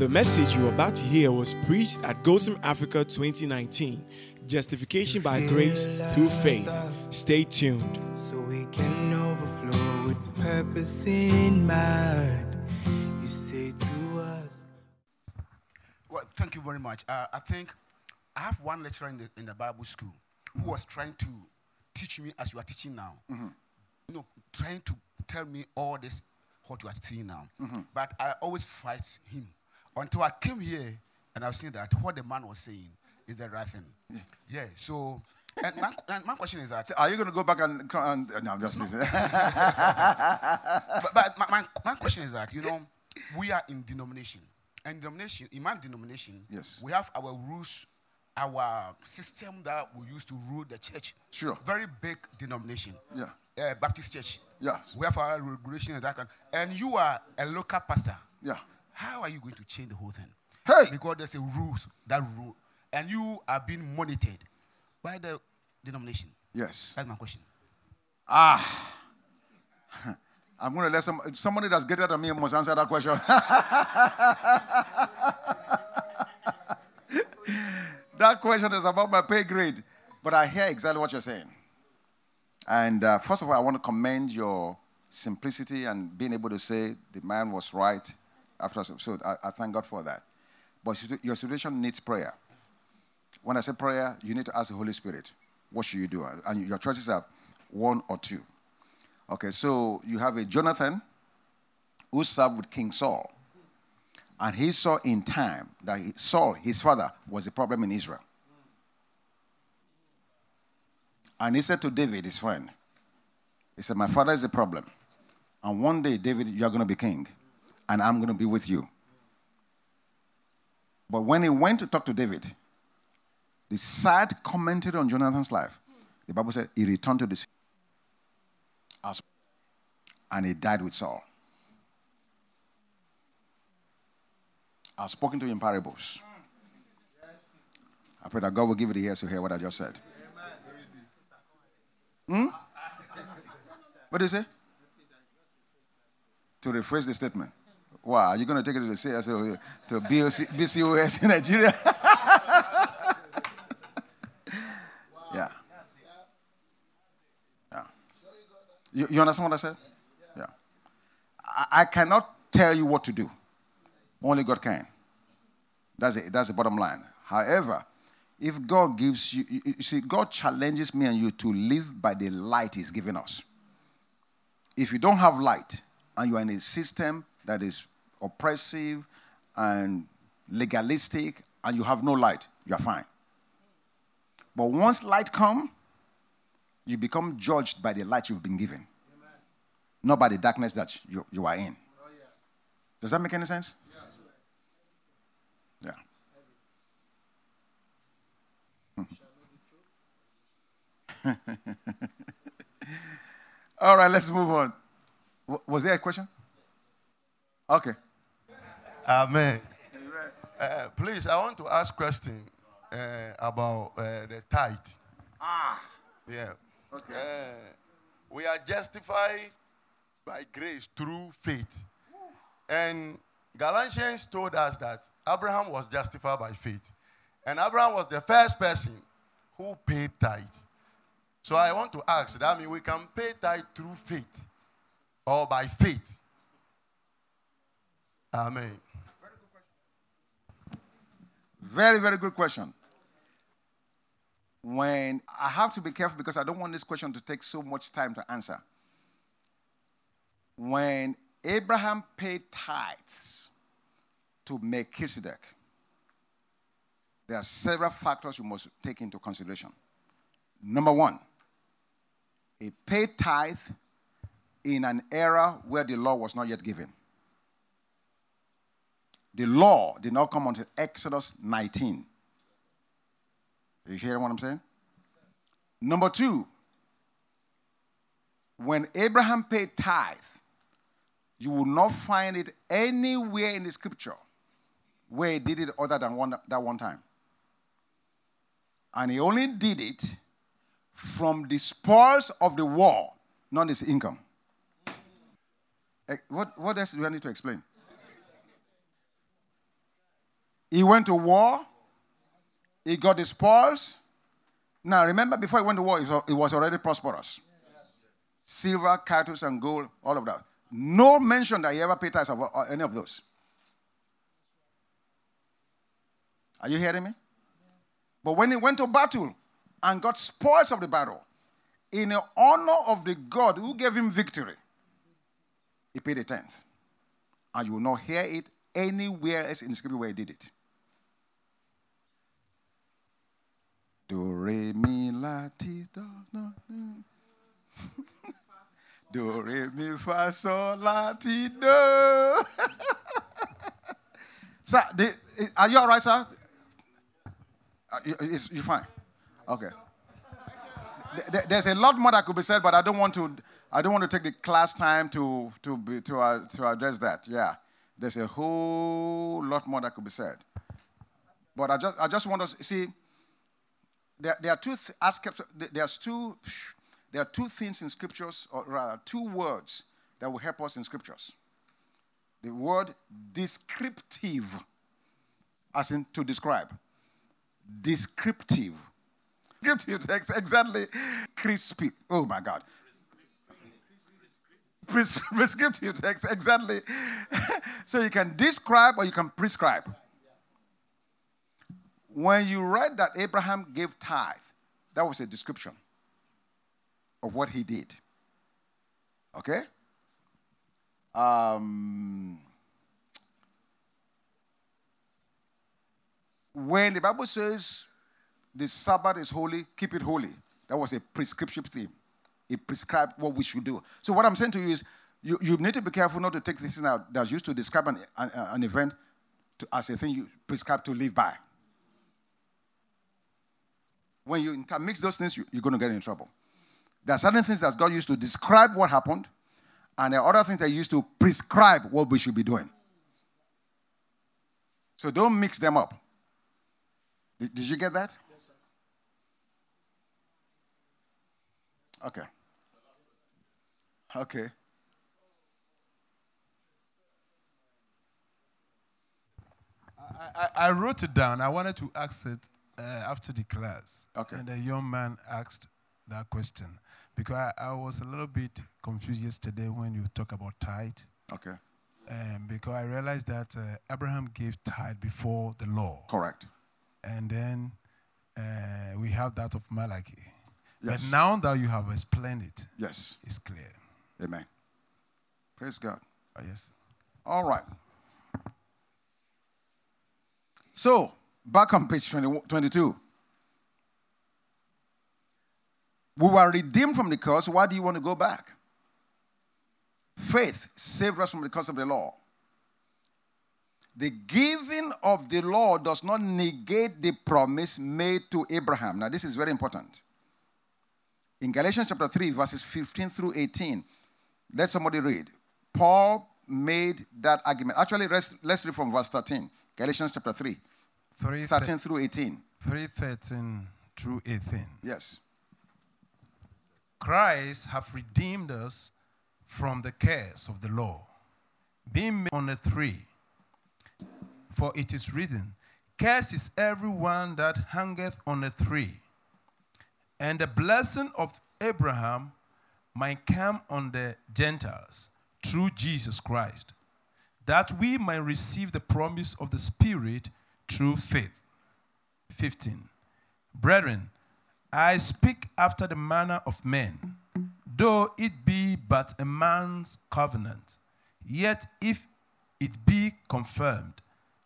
The message you are about to hear was preached at GOSIM Africa 2019 Justification by Grace Through Faith. Stay tuned. so we can overflow with purpose in mind. You say to us. Well, thank you very much. Uh, I think I have one lecturer in the, in the Bible school who was trying to teach me as you are teaching now. You know, trying to tell me all this, what you are seeing now. But I always fight him until I came here and I've seen that what the man was saying is the right thing. Yeah, so, and my, and my question is that, Are you going to go back and, and no, I'm just listening. but, but my, my, my question is that, you know, we are in denomination. And denomination, in my denomination, Yes. we have our rules, our system that we use to rule the church. Sure. Very big denomination. Yeah. Uh, Baptist church. Yes. We have our regulation and that kind. And you are a local pastor. Yeah. How are you going to change the whole thing? Hey! Because there's a rules that rule, and you are being monitored by the denomination. Yes. That's my question. Ah. I'm going to let some, somebody that's greater than me must answer that question. that question is about my pay grade. But I hear exactly what you're saying. And uh, first of all, I want to commend your simplicity and being able to say the man was right after. So I, I thank God for that. But your situation needs prayer. When I say prayer, you need to ask the Holy Spirit, what should you do? And your choices are one or two. Okay, so you have a Jonathan who served with King Saul. And he saw in time that Saul, his father, was a problem in Israel. And he said to David, his friend, he said, My father is a problem. And one day, David, you are going to be king, and I'm going to be with you. But when he went to talk to David, the sad commentary on Jonathan's life, the Bible said he returned to the city and he died with Saul. I've spoken to you in parables. I pray that God will give you the ears to hear what I just said. Hmm? What do you say? To rephrase the statement. Wow, you're you going to take it to the CSO, to BOC, BCOS in Nigeria? yeah. Yeah. You, you understand what I said? Yeah. I, I cannot tell you what to do. Only God can. That's it. That's the bottom line. However, if God gives you, you see, God challenges me and you to live by the light He's given us. If you don't have light and you are in a system that is oppressive and legalistic and you have no light, you are fine. But once light come, you become judged by the light you've been given, not by the darkness that you, you are in. Does that make any sense? Yeah. All right, let's move on. Was there a question? Okay. Amen. Uh, please, I want to ask question uh, about uh, the tithe. Ah. Yeah. Okay. Uh, we are justified by grace through faith. And Galatians told us that Abraham was justified by faith. And Abraham was the first person who paid tithe. So I want to ask that means we can pay tithe through faith or by faith. Amen. Very, very good question. When I have to be careful because I don't want this question to take so much time to answer. When Abraham paid tithes to Melchizedek, there are several factors you must take into consideration. Number one, he paid tithe in an era where the law was not yet given. The law did not come until Exodus 19. You hear what I'm saying? Number two, when Abraham paid tithe, you will not find it anywhere in the scripture where he did it other than one, that one time. And he only did it from the spoils of the war, not his income. Eh, What, what else do I need to explain? He went to war. He got the spoils. Now, remember, before he went to war, he was- already prosperous. Silver, cattle, and gold, all of that. No mention that he ever paid tithes of uh, any of those. Are you hearing me? But when he went to battle and got spoils of the battle, in honor of the God who gave him victory, he paid a tenth. And you will not hear it anywhere else in the scripture where he did it. Do, re, mi, la, ti, do, do, do. Re, mi, fa, sol, la, ti, do. sir, the, are you all right, sir? You, is- you fine? Okay. Th- th- There's a lot more that could be said, but I don't want to. I don't want to take the class time to to be, to uh, to address that. Yeah, there's a whole lot more that could be said. But I just I just want to see. There, there are two th- aspects. There's two. There are two things in scriptures, or rather, two words that will help us in scriptures. The word descriptive, as in to describe. Descriptive. Descriptive exactly. Crispy. Oh my God. Prescriptive text, exactly. so you can describe or you can prescribe. When you read that Abraham gave tithe, that was a description of what he did. Okay? Um, when the Bible says the Sabbath is holy, keep it holy, that was a prescription thing. It prescribed what we should do. So, what I'm saying to you is, you, you need to be careful not to take this thing out that's used to describe an, an, an event to, as a thing you prescribe to live by. When you intermix those things, you, you're going to get in trouble. There are certain things that God used to describe what happened, and there are other things that He used to prescribe what we should be doing. So don't mix them up. Did, did you get that? Yes. Okay. Okay. I, I, I wrote it down. I wanted to ask it uh, after the class. Okay. And the young man asked that question because I, I was a little bit confused yesterday when you talk about tithe. Okay. Um, because I realized that uh, Abraham gave tithe before the law. Correct. And then uh, we have that of Malachi. Yes. But now that you have explained it, Yes. it's clear. Amen. Praise God. Oh, yes. All right. So, back on page 20, 22. We were redeemed from the curse. Why do you want to go back? Faith saved us from the curse of the law. The giving of the law does not negate the promise made to Abraham. Now, this is very important. In Galatians chapter 3, verses 15 through 18, let somebody read. Paul made that argument. Actually, let's, let's read from verse 13. Galatians chapter 3, 3, 13 through 18. 313 through 18. Yes. Christ hath redeemed us from the curse of the law, being made on the tree. For it is written, Cursed is everyone that hangeth on a tree. And the blessing of Abraham might come on the Gentiles through Jesus Christ, that we might receive the promise of the Spirit through faith. 15. Brethren, I speak after the manner of men, though it be but a man's covenant. Yet if it be confirmed,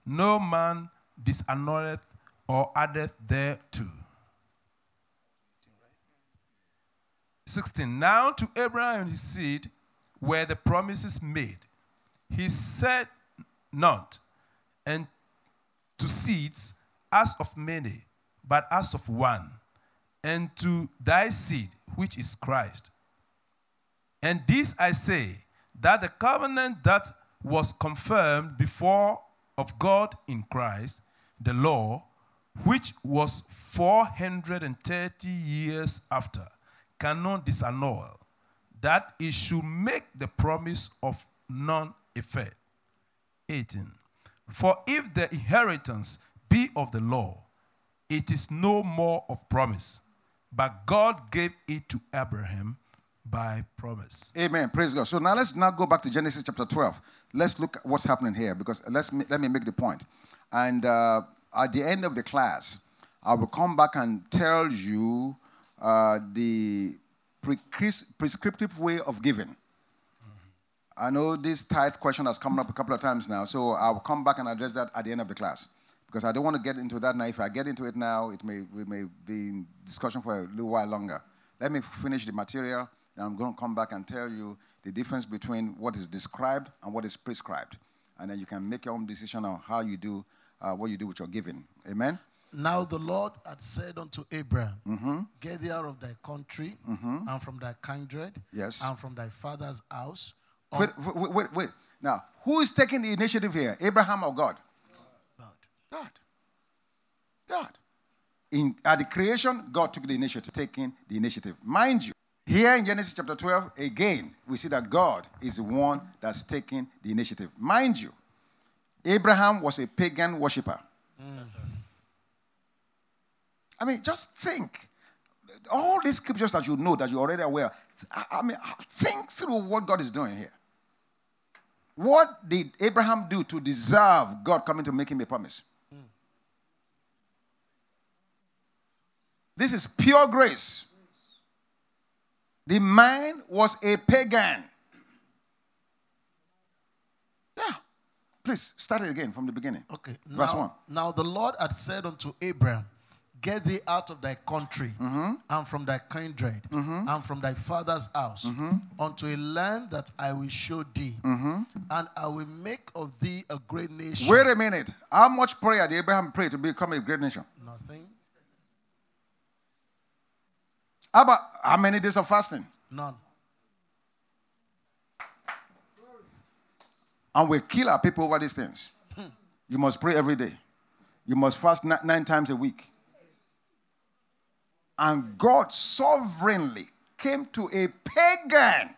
no man disannulleth or addeth thereto. 16. Now to Abraham and his seed were the promises made. He said not, and to seeds as of many, but as of one, and to thy seed, which is Christ. And this I say, that the covenant that was confirmed before of God in Christ, the law, which was 430 years after, cannot disannul, that it should make the promise of none effect. 18. For if the inheritance be of the law, it is no more of promise, but God gave it to Abraham by promise. Amen. Praise God. So now let's now go back to Genesis chapter 12. Let's look at what's happening here because let's let me make the point. And uh, at the end of the class, I will come back and tell you uh, the prescriptive way of giving. I know this tithe question has come up a couple of times now, so I'll come back and address that at the end of the class because I don't want to get into that now. If I get into it now, it may we may be in discussion for a little while longer. Let me finish the material, and I'm going to come back and tell you the difference between what is described and what is prescribed, and then you can make your own decision on how you do uh, what you do with your giving. Amen. Now the Lord had said unto Abraham, mm-hmm. Get thee out of thy country mm-hmm. and from thy kindred yes. and from thy father's house. Wait, wait, wait, wait. Now, who is taking the initiative here? Abraham or God? God. God. God. In, at the creation, God took the initiative, taking the initiative. Mind you, here in Genesis chapter 12, again, we see that God is the one that's taking the initiative. Mind you, Abraham was a pagan worshiper. Mm. I mean, just think. All these scriptures that you know, that you're already aware, I mean, think through what God is doing here. What did Abraham do to deserve God coming to make him a promise? Mm. This is pure grace. The man was a pagan. Yeah. Please start it again from the beginning. Okay. Verse now, 1. Now the Lord had said unto Abraham, Get thee out of thy country mm-hmm. and from thy kindred mm-hmm. and from thy father's house mm-hmm. unto a land that I will show thee, mm-hmm. and I will make of thee a great nation. Wait a minute. How much prayer did Abraham pray to become a great nation? Nothing. How about how many days of fasting? None. And we kill our people over these things. Hmm. You must pray every day. You must fast nine times a week. And God sovereignly came to a pagan.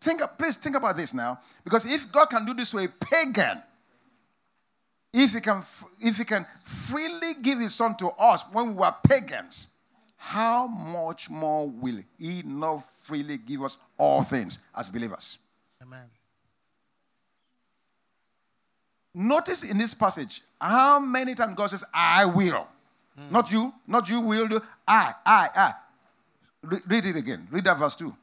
Think, please think about this now. Because if God can do this to a pagan, if he can, if he can freely give his son to us when we were pagans, how much more will he not freely give us all things as believers? Amen. Notice in this passage how many times God says, I will. Mm. Not you, not you will do. I, I, I. Re- read it again. Read that verse 2.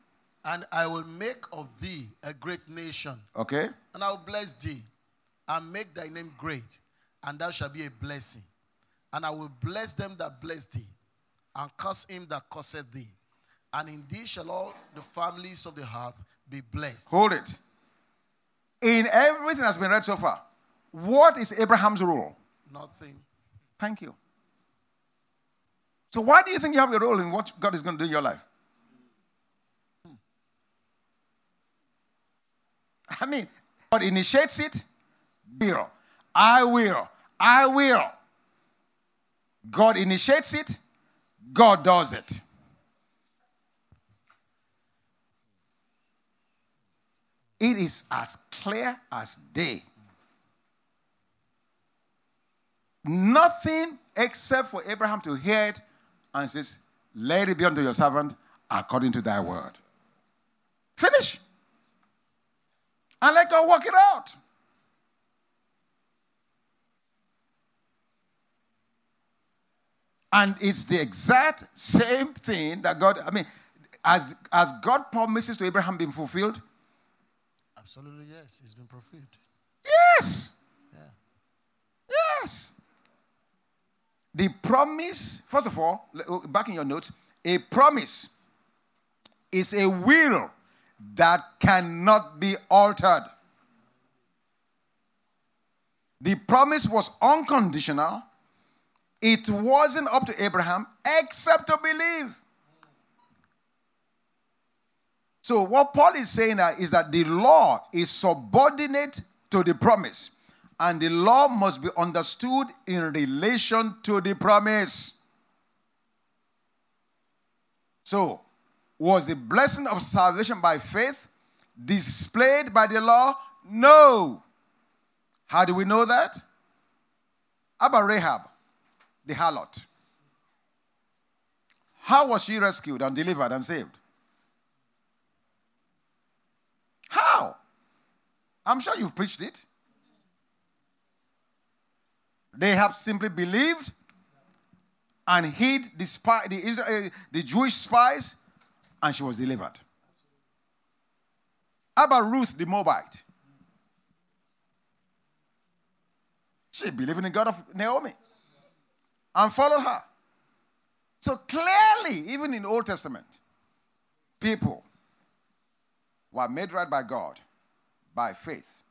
And I will make of thee a great nation. Okay. And I will bless thee and make thy name great, and thou shalt be a blessing. And I will bless them that bless thee, and curse him that curseth thee. And in thee shall all the families of the earth be blessed. Hold it. In everything that's been read so far, what is Abraham's rule? Nothing. Thank you. So, why do you think you have a role in what God is going to do in your life? I mean, God initiates it, will. I will. I will. God initiates it, God does it. It is as clear as day. Nothing except for Abraham to hear it and says, Let it be unto your servant according to thy word. Finish. And let God work it out. And it's the exact same thing that God, I mean, as, as God promises to Abraham been fulfilled? Absolutely, yes. It's been fulfilled. Yes. Yeah. Yes. The promise, first of all, oh, back in your notes, a promise is a will that cannot be altered. The promise was unconditional. It wasn't up to Abraham except to believe. So, what Paul is saying is that the law is subordinate to the promise and the law must be understood in relation to the promise. So, was the blessing of salvation by faith displayed by the law? No. How do we know that? About Rahab, the harlot? How was she rescued and delivered and saved? How? I'm sure you've preached it. They have simply believed and hid the, spy, the, Israel, eh, the Jewish spies, and she was delivered. How about Ruth the Moabite? She believed in the God of Naomi and followed her. So clearly, even in the Old Testament, people were made right by God by faith,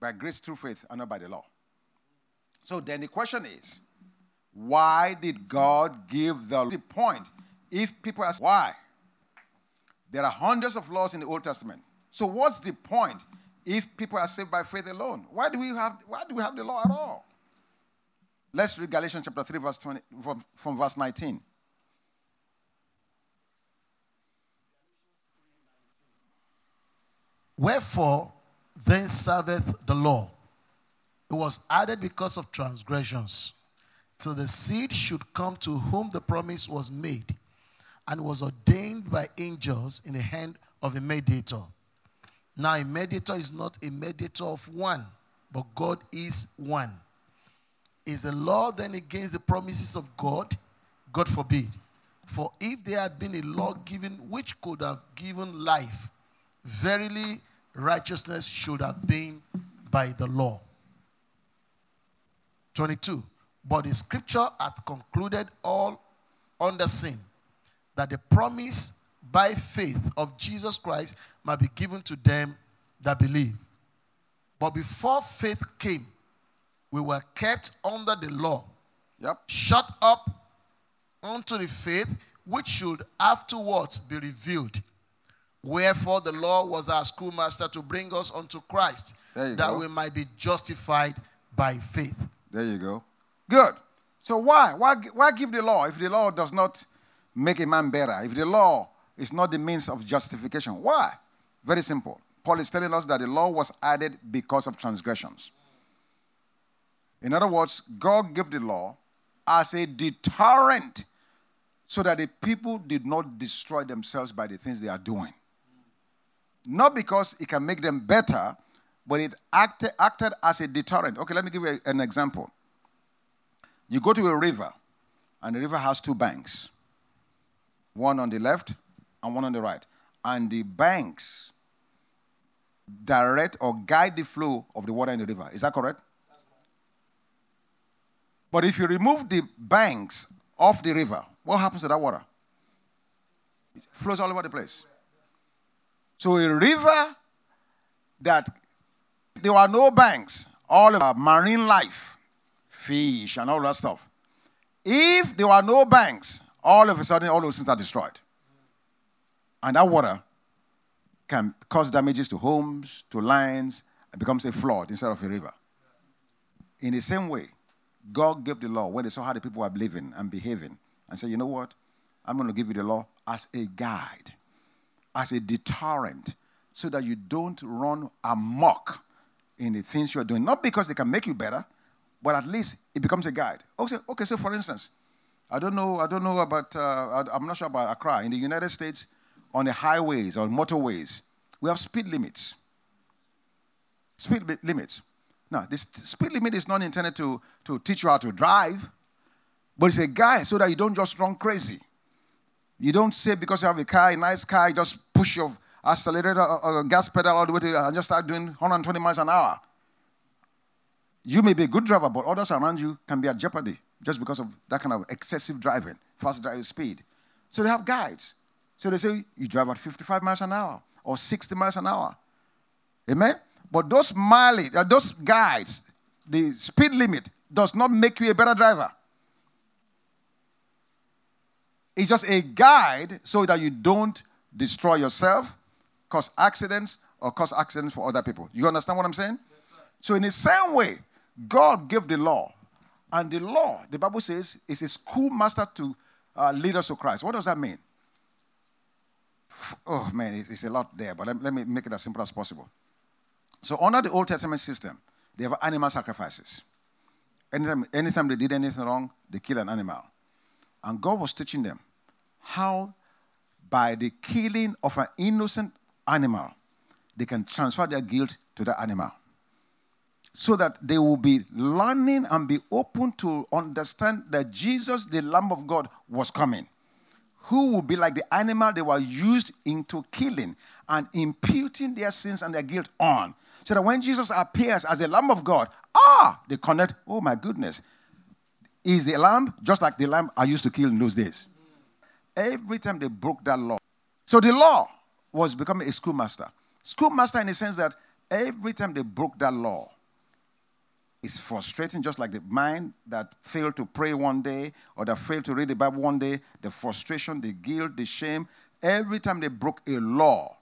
by grace through faith, and not by the law. So then the question is, why did God give the, point? If people ask why, there are hundreds of laws in the Old Testament. So what's the point if people are saved by faith alone? Why do we have why do we have the law at all? Let's read Galatians chapter 3, verse 20 from, from verse 19. Wherefore then serveth the law? It was added because of transgressions, till the seed should come to whom the promise was made, and was ordained by angels in the hand of a mediator. Now, a mediator is not a mediator of one, but God is one. Is the law then against the promises of God? God forbid. For if there had been a law given which could have given life, verily righteousness should have been by the law. 22. But the scripture hath concluded all under sin, that the promise by faith of Jesus Christ might be given to them that believe. But before faith came, we were kept under the law, Yep. shut up unto the faith which should afterwards be revealed. Wherefore the law was our schoolmaster to bring us unto Christ, that go. we might be justified by faith. There you go. Good. So why? Why, why give the law if the law does not make a man better? If the law is not the means of justification? Why? Very simple. Paul is telling us that the law was added because of transgressions. In other words, God gave the law as a deterrent so that the people did not destroy themselves by the things they are doing. Not because it can make them better, but it acted, acted as a deterrent. Okay, let me give you a- an example. You go to a river, and the river has two banks one on the left and one on the right. And the banks direct or guide the flow of the water in the river. Is that correct? But if you remove the banks of the river, what happens to that water? It flows all over the place. So a river that there were no banks, all of our marine life, fish and all that stuff. If there were no banks, all of a sudden all those things are destroyed. And that water can cause damages to homes, to lands, and becomes a flood instead of a river. In the same way, God gave the law when they saw how the people were living and behaving and said, you know what? I'm going to give you the law as a guide, as a deterrent, so that you don't run amok in the things you're doing. Not because they can make you better, but at least it becomes a guide. Okay, okay so for instance, I don't know, I don't know about, uh, I'm not sure about Accra. In the United States, on the highways or motorways, we have speed limits. Speed li- limits. Now, this speed limit is not intended to, to teach you how to drive, but it's a guide so that you don't just run crazy. You don't say because you have a car, a nice car, you just push your accelerator or, or gas pedal all the way to and just start doing 120 miles an hour. You may be a good driver, but others around you can be at jeopardy just because of that kind of excessive driving, fast driving speed. So they have guides. So they say you drive at 55 miles an hour or 60 miles an hour. Amen? But those mileage, uh, those guides, the speed limit does not make you a better driver. It's just a guide so that you don't destroy yourself, cause accidents, or cause accidents for other people. You understand what I'm saying? so, in the same way, God gave the law. And the law, the Bible says, is a schoolmaster to uh, lead us to Christ. What does that mean? Oh, man, it- it's a lot there, but let, let me make it as simple as possible. So, under the Old Testament system, they have animal sacrifices. Anytime, anytime they did anything wrong, they kill an animal. And God was teaching them how, by the killing of an innocent animal, they can transfer their guilt to the animal. So that they will be learning and be open to understand that Jesus, the Lamb of God, was coming. Who will be like the animal they were used into killing and imputing their sins and their guilt on. So that when Jesus appears as the Lamb of God, ah, they connect, oh my goodness, is the lamb just like the lamb I used to kill in those days. Every time they broke that law. So the law was becoming a schoolmaster. Schoolmaster in the sense that every time they broke that law, it's frustrating, just like the mind that failed to pray one day or that failed to read the Bible one day, the frustration, the guilt, the shame. Every time they broke a law,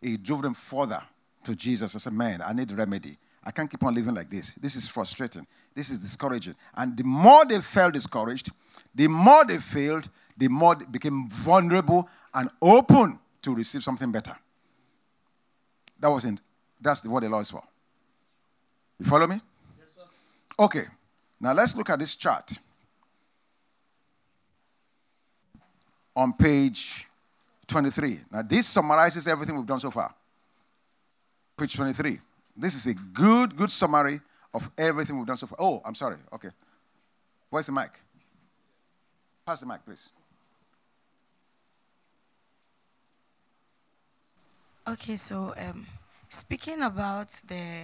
it drove them further to Jesus. I said, Man, I need remedy. I can't keep on living like this. This is frustrating. This is discouraging. And the more they felt discouraged, the more they failed, the more they became vulnerable and open to receive something better. That wasn't, that's what the law is for. You follow me? Yes, sir. Okay. Now let's look at this chart. On page 23. Now, this summarizes everything we've done so far. Page 23. This is a good, good summary of everything we've done so far. Oh, I'm sorry. Okay. Where's the mic? Pass the mic, please. Okay, so um, speaking about the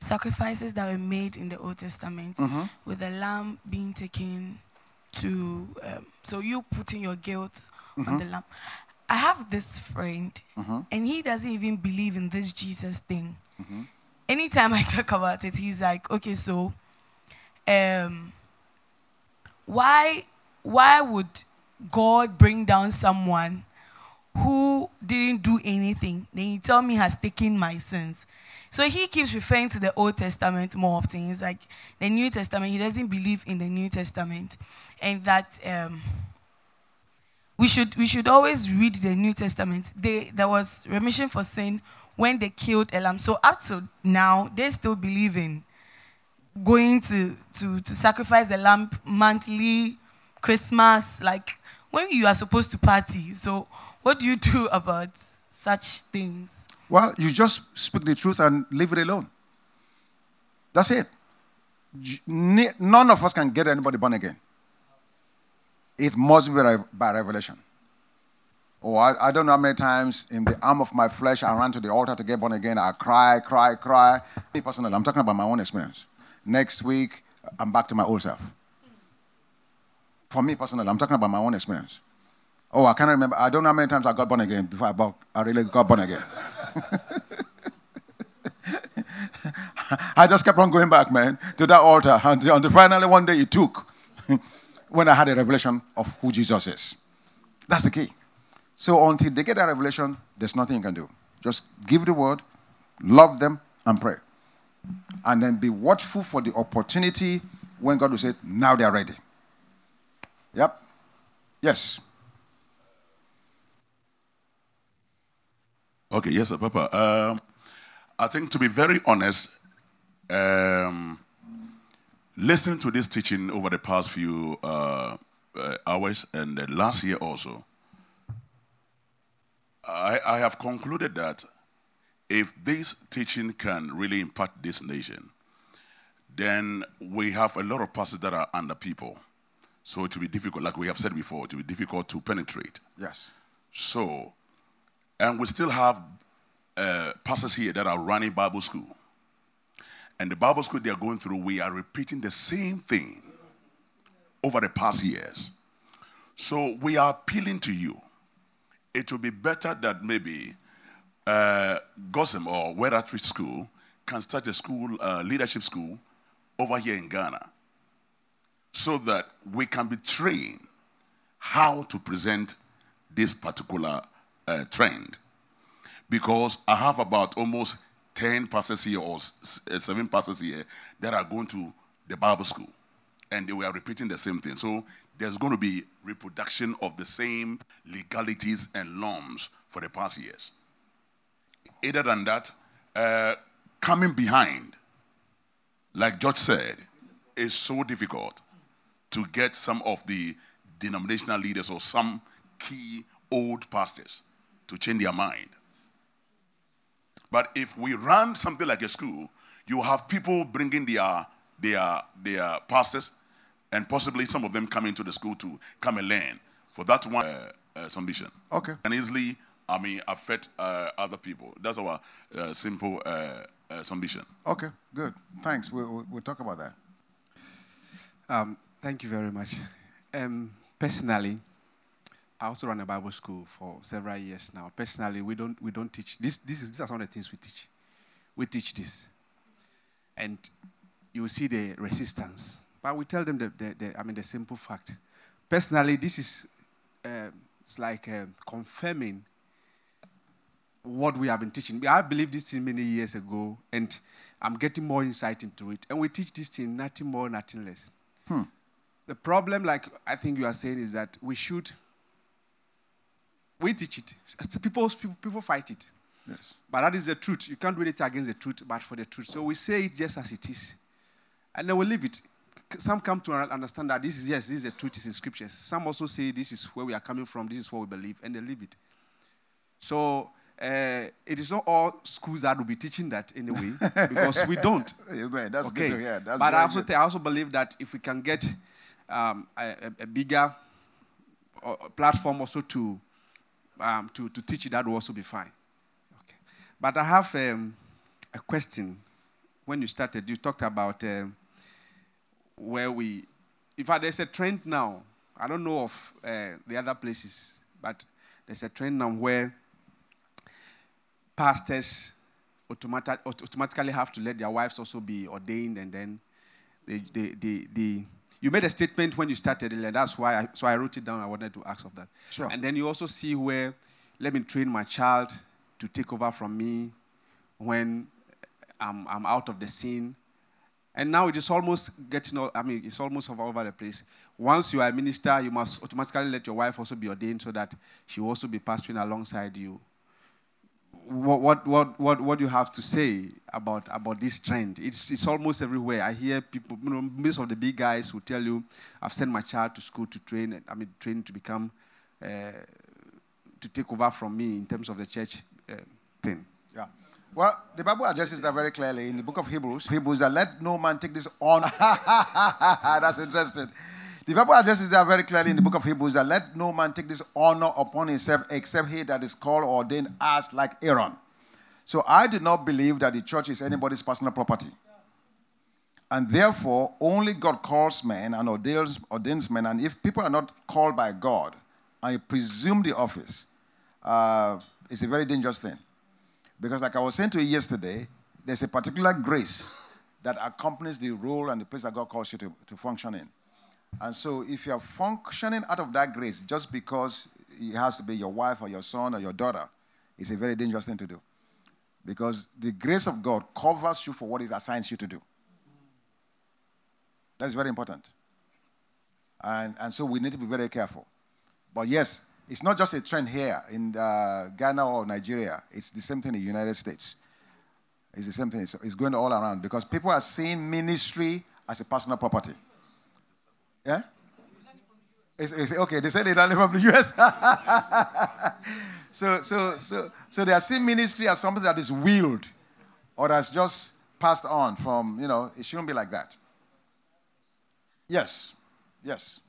sacrifices that were made in the Old Testament, Mm-hmm. with the lamb being taken to, um, so you putting your guilt Mm-hmm. on the lamb. I have this friend, and he doesn't even believe in this Jesus thing. Mm-hmm. Anytime I talk about it, he's like, okay, so, um, why, why would God bring down someone who didn't do anything, then you tell me has taken my sins. So he keeps referring to the Old Testament more often. He's like the New Testament. He doesn't believe in the New Testament, and that um, we should we should always read the New Testament. They, there was remission for sin when they killed a lamb. So up to now, they still believe in going to to to sacrifice a lamb monthly, Christmas, like when you are supposed to party. So what do you do about such things? Well, you just speak the truth and leave it alone. That's it. None of us can get anybody born again. It must be by revelation. Oh, I, I don't know how many times in the arm of my flesh I ran to the altar to get born again. I cry, cry, cry. Me personally, I'm talking about my own experience. Next week, I'm back to my old self. For me personally, I'm talking about my own experience. Oh, I can't remember. I don't know how many times I got born again before I, bought, I really got born again. I just kept on going back, man, to that altar until, until finally one day it took when I had a revelation of who Jesus is. That's the key. So until they get that revelation, there's nothing you can do. Just give the word, love them, and pray. And then be watchful for the opportunity when God will say, now they are ready. Yep. Yes. Okay, yes, sir, Papa. Um, I think to be very honest, um, listening to this teaching over the past few uh, uh, hours and the last year also, I, I have concluded that if this teaching can really impact this nation, then we have a lot of pastors that are under people. So it will be difficult, like we have said before, it will be difficult to penetrate. Yes. So, and we still have uh, pastors here that are running Bible school. And the Bible school they are going through, we are repeating the same thing over the past years. So we are appealing to you. It will be better that maybe uh, GOSIM or Outreach School can start a school, uh, leadership school over here in Ghana so that we can be trained how to present this particular uh, trend. Because I have about almost 10 pastors here or uh, seven pastors here that are going to the Bible school and they were repeating the same thing. So there's going to be reproduction of the same legalities and norms for the past years. Other than that, uh, coming behind like George said, it's so difficult to get some of the denominational leaders or some key old pastors to change their mind. But if we run something like a school, you have people bringing their, their, their pastors and possibly some of them coming to the school to come and learn. For that one uh, uh, submission. Okay. And easily, I mean, affect uh, other people. That's our uh, simple uh, uh, submission. Okay, good. Thanks. We, we, we'll talk about that. Um, thank you very much. Um, personally, I also run a Bible school for several years now. Personally, we don't we don't teach this. This is these are some of the things we teach. We teach this, and you will see the resistance. But we tell them the, the, the I mean the simple fact. Personally, this is um, it's like um, confirming what we have been teaching. I believe this thing many years ago, and I'm getting more insight into it. And we teach this thing nothing more, nothing less. Hmm. The problem, like I think you are saying, is that we should we teach it. People, people, people fight it. Yes. But that is the truth. You can't do it against the truth, but for the truth. So we say it just as it is. And then we leave it. Some come to understand that this is, yes, this is the truth, it's in scriptures. Some also say this is where we are coming from, this is what we believe, and they leave it. So uh, it is not all schools that will be teaching that anyway, because we don't. Amen. That's okay. good hear. That's but I also, th- I also believe that if we can get um, a, a- a bigger uh, platform also to, um, to, to teach it, that will also be fine. Okay. But I have um, a question. When you started, you talked about um, where we, in fact, there's a trend now. I don't know of uh, the other places, but there's a trend now where pastors automati- aut- automatically have to let their wives also be ordained, and then they, they, they, they you made a statement when you started, and that's why I, so I wrote it down. I wanted to ask of that. Sure. And then you also see where let me train my child to take over from me when I'm, I'm out of the scene. And now it is almost getting, all, I mean, it's almost all over the place. Once you are a minister, you must automatically let your wife also be ordained so that she will also be pastoring alongside you. What, what, what, what, what you have to say about, about this trend? It's, it's almost everywhere. I hear people, you know, most of the big guys who tell you, I've sent my child to school to train, I mean, train to become, uh, to take over from me in terms of the church uh, thing. Yeah. Well, the Bible addresses that very clearly in the book of Hebrews. Hebrews that let no man take this on. That's interesting. The Bible addresses that very clearly in the book of Hebrews that let no man take this honor upon himself except he that is called or ordained as like Aaron. So I do not believe that the church is anybody's personal property. And therefore, only God calls men and ordains, ordains men. And if people are not called by God and presume the office, uh, it's a very dangerous thing. Because, like I was saying to you yesterday, there's a particular grace that accompanies the role and the place that God calls you to, to function in. And so, if you're functioning out of that grace just because it has to be your wife or your son or your daughter, it's a very dangerous thing to do. Because the grace of God covers you for what it assigns you to do. That's very important. And, and so, we need to be very careful. But yes, it's not just a trend here in uh, Ghana or Nigeria. It's the same thing in the United States. It's the same thing. It's, it's going all around because people are seeing ministry as a personal property. Yeah? It's, it's- okay, they said they don't live from the US. so, so, so, so they are seeing ministry as something that is willed or that's just passed on from, you know, it shouldn't be like that. Yes, yes.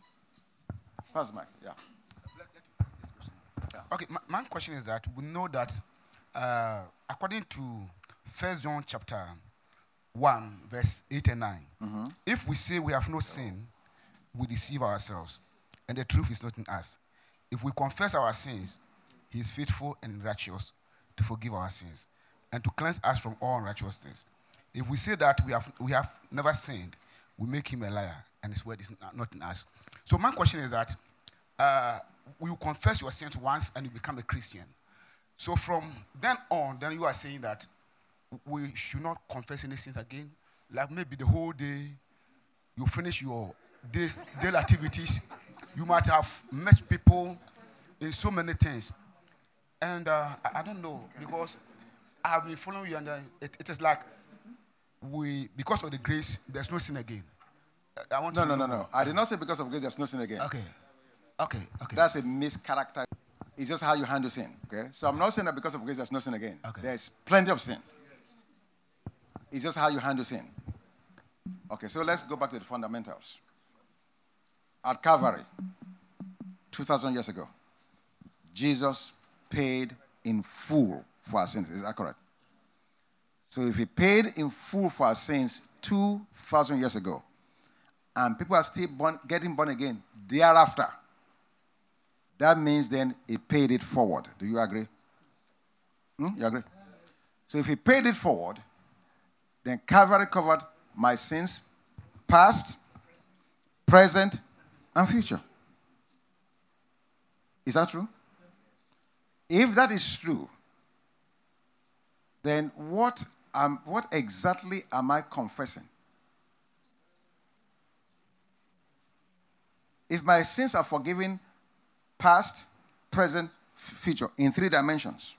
Pass yeah. Okay, my, my question is that we know that uh, according to First John chapter 1, verse 8 and 9, if we say we have no sin, we deceive ourselves, and the truth is not in us. If we confess our sins, he is faithful and righteous to forgive our sins and to cleanse us from all unrighteousness. If we say that we have, we have never sinned, we make him a liar, and his word is not- in us. So my question is that uh, you confess your sins once and you become a Christian. So from then on, then you are saying that we should not confess any sins again. Like maybe the whole day, you finish your days, daily activities. You might have met people in so many things. And uh, I, I don't know because I have been following you, and uh, it, it is like we because of the grace, there's no sin again. I- I want No, to no, no, no. I did not say because of grace there's no sin again. Okay. Okay. Okay. That's a mischaracter. It's just how you handle sin. Okay? So I'm not saying that because of grace there's no sin again. Okay. There's plenty of sin. It's just how you handle sin. Okay, so let's go back to the fundamentals. At Calvary, 2,000 years ago, Jesus paid in full for our sins. Is that correct? So if he paid in full for our sins 2,000 years ago, and people are still born, getting born again thereafter, that means then he paid it forward. Do you agree? Hmm? You agree? So if he paid it forward, then Calvary covered my sins, past, present, and future. Is that true? If that is true, then what, um, what exactly am I confessing? If my sins are forgiven past, present, future in three dimensions.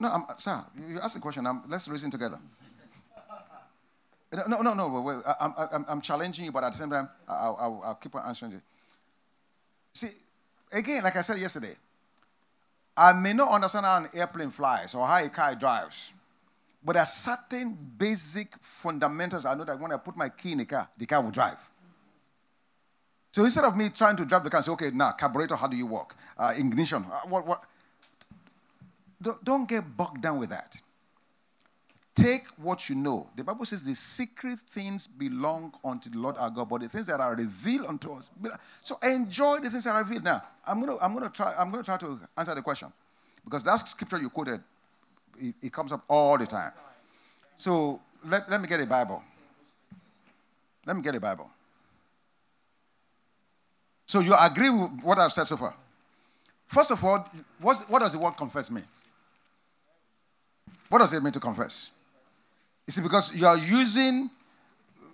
No, I'm, sir, you asked the question. I'm, let's reason together. No, no, no, I- I'm, I'm, I'm challenging you, but at the same time, I'll, I'll, I'll keep on answering you. See, again, like I said yesterday, I may not understand how an airplane flies or how a car drives, but there are certain basic fundamentals I know that when I put my key in the car, the car will drive. So instead of me trying to drive the car and say, okay, now, carburetor, how do you work? Uh, ignition, uh, what, what? Don't, don't get bogged down with that. Take what you know. The Bible says the secret things belong unto the Lord our God, but the things that are revealed unto us. So enjoy the things that are revealed. Now, I'm gonna, I'm gonna try, I'm gonna try to answer the question. Because that scripture you quoted, it, it comes up all the time. So let, let me get a Bible. Let me get a Bible. So you agree with what I've said so far? First of all, what does the word confess mean? What does it mean to confess? It because you are using,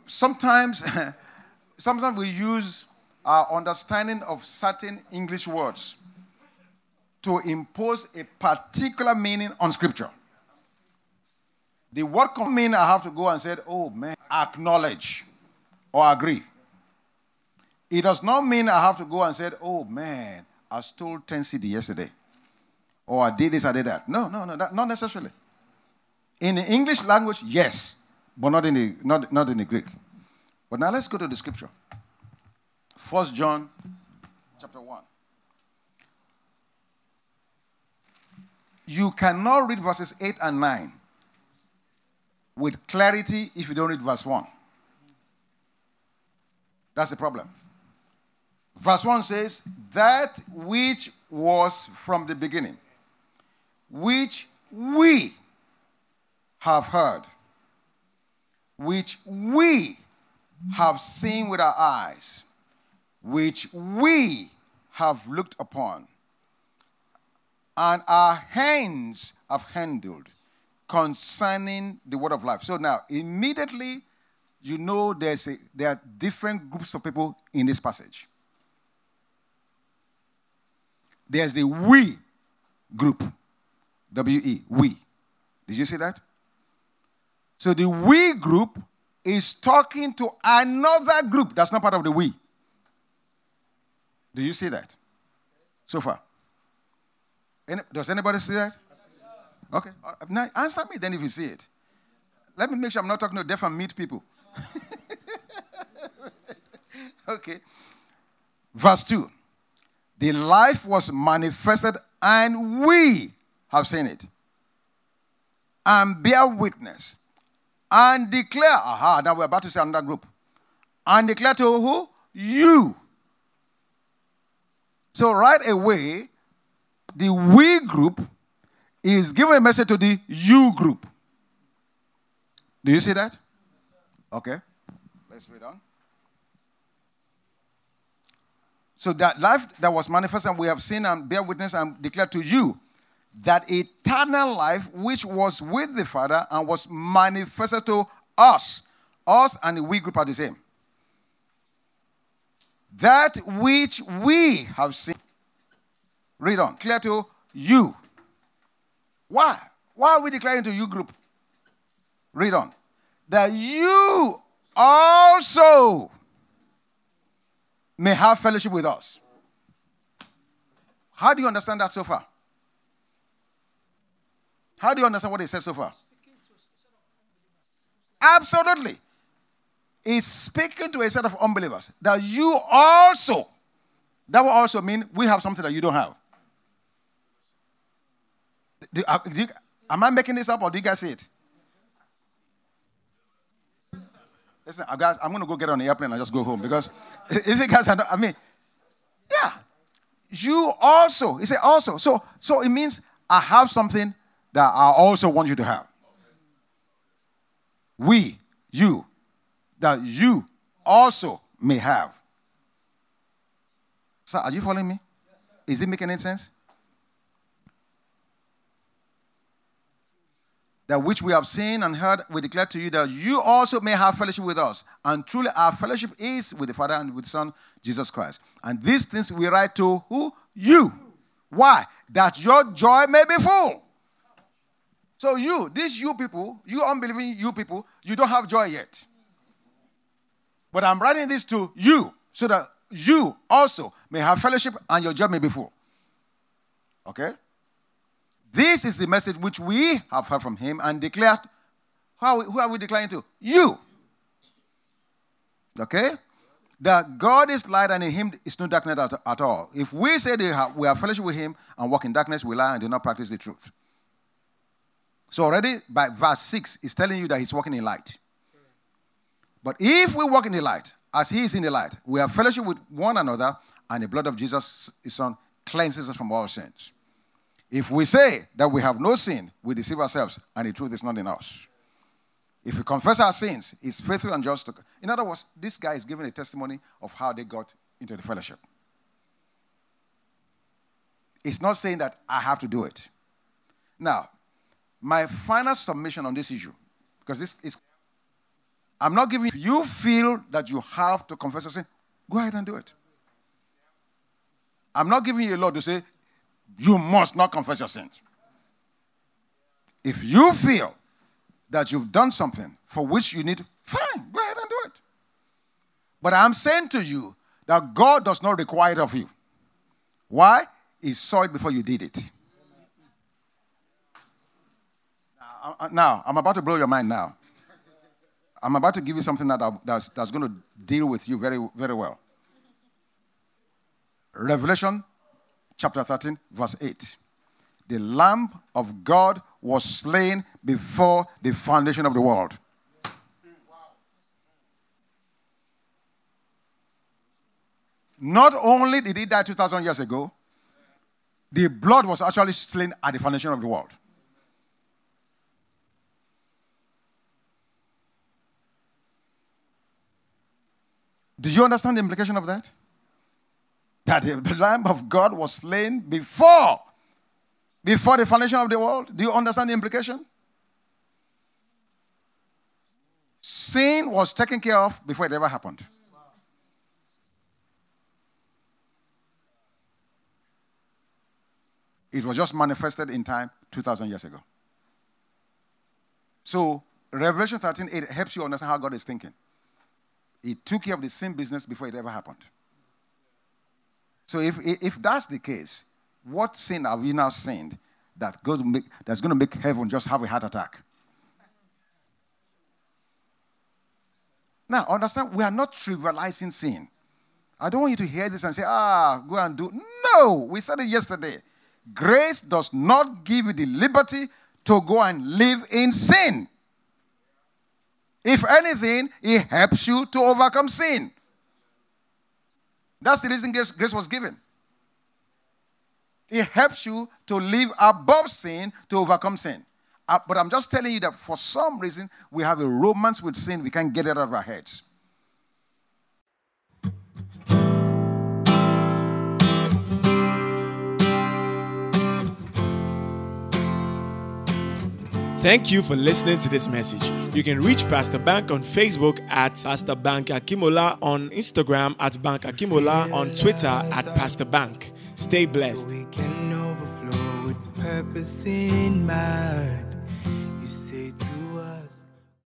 sometimes, sometimes we use our understanding of certain English words to impose a particular meaning on scripture. The word con- mean I have to go and say, oh man, acknowledge or agree. It does not mean I have to go and say, oh man, I stole 10 CD yesterday. Or I did this, I did that. No, no, no, that, not necessarily. In the English language, yes, but not in the, not, not in the Greek. But now let's go to the scripture. First John chapter 1. You cannot read verses 8 and 9 with clarity if you don't read verse 1. That's the problem. Verse 1 says, That which was from the beginning, which we have heard, which we have seen with our eyes, which we have looked upon, and our hands have handled concerning the word of life. So now, immediately, you know there's a, there are different groups of people in this passage. There's the we group, W E, we. Did you see that? So the we group is talking to another group that's not part of the we. Do you see that so far? Any, does anybody see that? Okay. Uh, Now answer me then if you see it. Let me make sure I'm not talking to deaf and mute people. okay. Verse 2. The life was manifested, and we have seen it, and bear witness, and declare. Aha, now we're about to say another group. And declare to who? You. So, right away, the we group is giving a message to the you group. Do you see that? Okay. Let's read on. So that life that was manifested, and we have seen and bear witness and declare to you that eternal life which was with the Father and was manifested to us. Us and we group are the same. That which we have seen. Read on. Clear to you. Why? Why are we declaring to you group? Read on. That you also may have fellowship with us. How do you understand that so far? How do you understand what he said so far? Absolutely. He's speaking to a set of unbelievers that you also, that will also mean we have something that you don't have. Do, uh, do you, am I making this up or do you guys see it? Listen, uh, guys, I'm going to go get on the airplane and just go home because if you guys are not, I mean, yeah, you also, he said also. So, so it means I have something that I also want you to have. We, you, that you also may have. Sir, are you following me? Is it making any sense? that which we have seen and heard, we declare to you that you also may have fellowship with us. And truly, our fellowship is with the Father and with the Son, Jesus Christ. And these things we write to who? You. Why? That your joy may be full. So, you, these you people, you unbelieving you people, you don't have joy yet. But I'm writing this to you so that you also may have fellowship and your joy may be full. Okay? This is the message which we have heard from him and declared. How, who are we declaring to? You. Okay? That God is light and in him is no darkness at, at all. If we say we have fellowship with him and walk in darkness, we lie and do not practice the truth. So already by verse 6 is telling you that he's walking in light. But if we walk in the light, as he is in the light, we have fellowship with one another, and the blood of Jesus, his son, cleanses us from all sins. If we say that we have no sin, we deceive ourselves, and the truth is not in us. If we confess our sins, He's faithful and just. In other words, this guy is giving a testimony of how they got into the fellowship. It's not saying that I have to do it. Now, my final submission on this issue, because this is, I'm not giving you feel that you have to confess your sin, go ahead and do it. I'm not giving you a law to say you must not confess your sins. If you feel that you've done something for which you need, fine, go ahead and do it. But I'm saying to you that God does not require it of you. Why? He saw it before you did it. Now, now I'm about to blow your mind now. I'm about to give you something that that's, that's going to deal with you very, very well. Revelation chapter 13, verse 8. The Lamb of God was slain before the foundation of the world. Not only did he die 2,000 years ago, the blood was actually slain at the foundation of the world. Do you understand the implication of that? that the Lamb of God was slain before, before the foundation of the world. Do you understand the implication? Sin was taken care of before it ever happened. It was just manifested in time 2,000 years ago. So, Revelation 13 it helps you understand how God is thinking. He took care of the sin business before it ever happened. So if, if that's the case, what sin have you now sinned that to make, that's going to make heaven just have a heart attack? Now, understand, we are not trivializing sin. I don't want you to hear this and say, ah, go and do. No, we said it yesterday. Grace does not give you the liberty to go and live in sin. If anything, it helps you to overcome sin. That's the reason grace, grace was given. It helps you to live above sin to overcome sin. Uh, but I'm just telling you that for some reason we have a romance with sin, we can't get it out of our heads. Thank you for listening to this message. You can reach Pastor Bank on Facebook at Pastor Bank Akimola, on Instagram at Bank Akimola, on Twitter at Pastor Bank. Stay blessed. So we can overflow with purpose in mind. You say to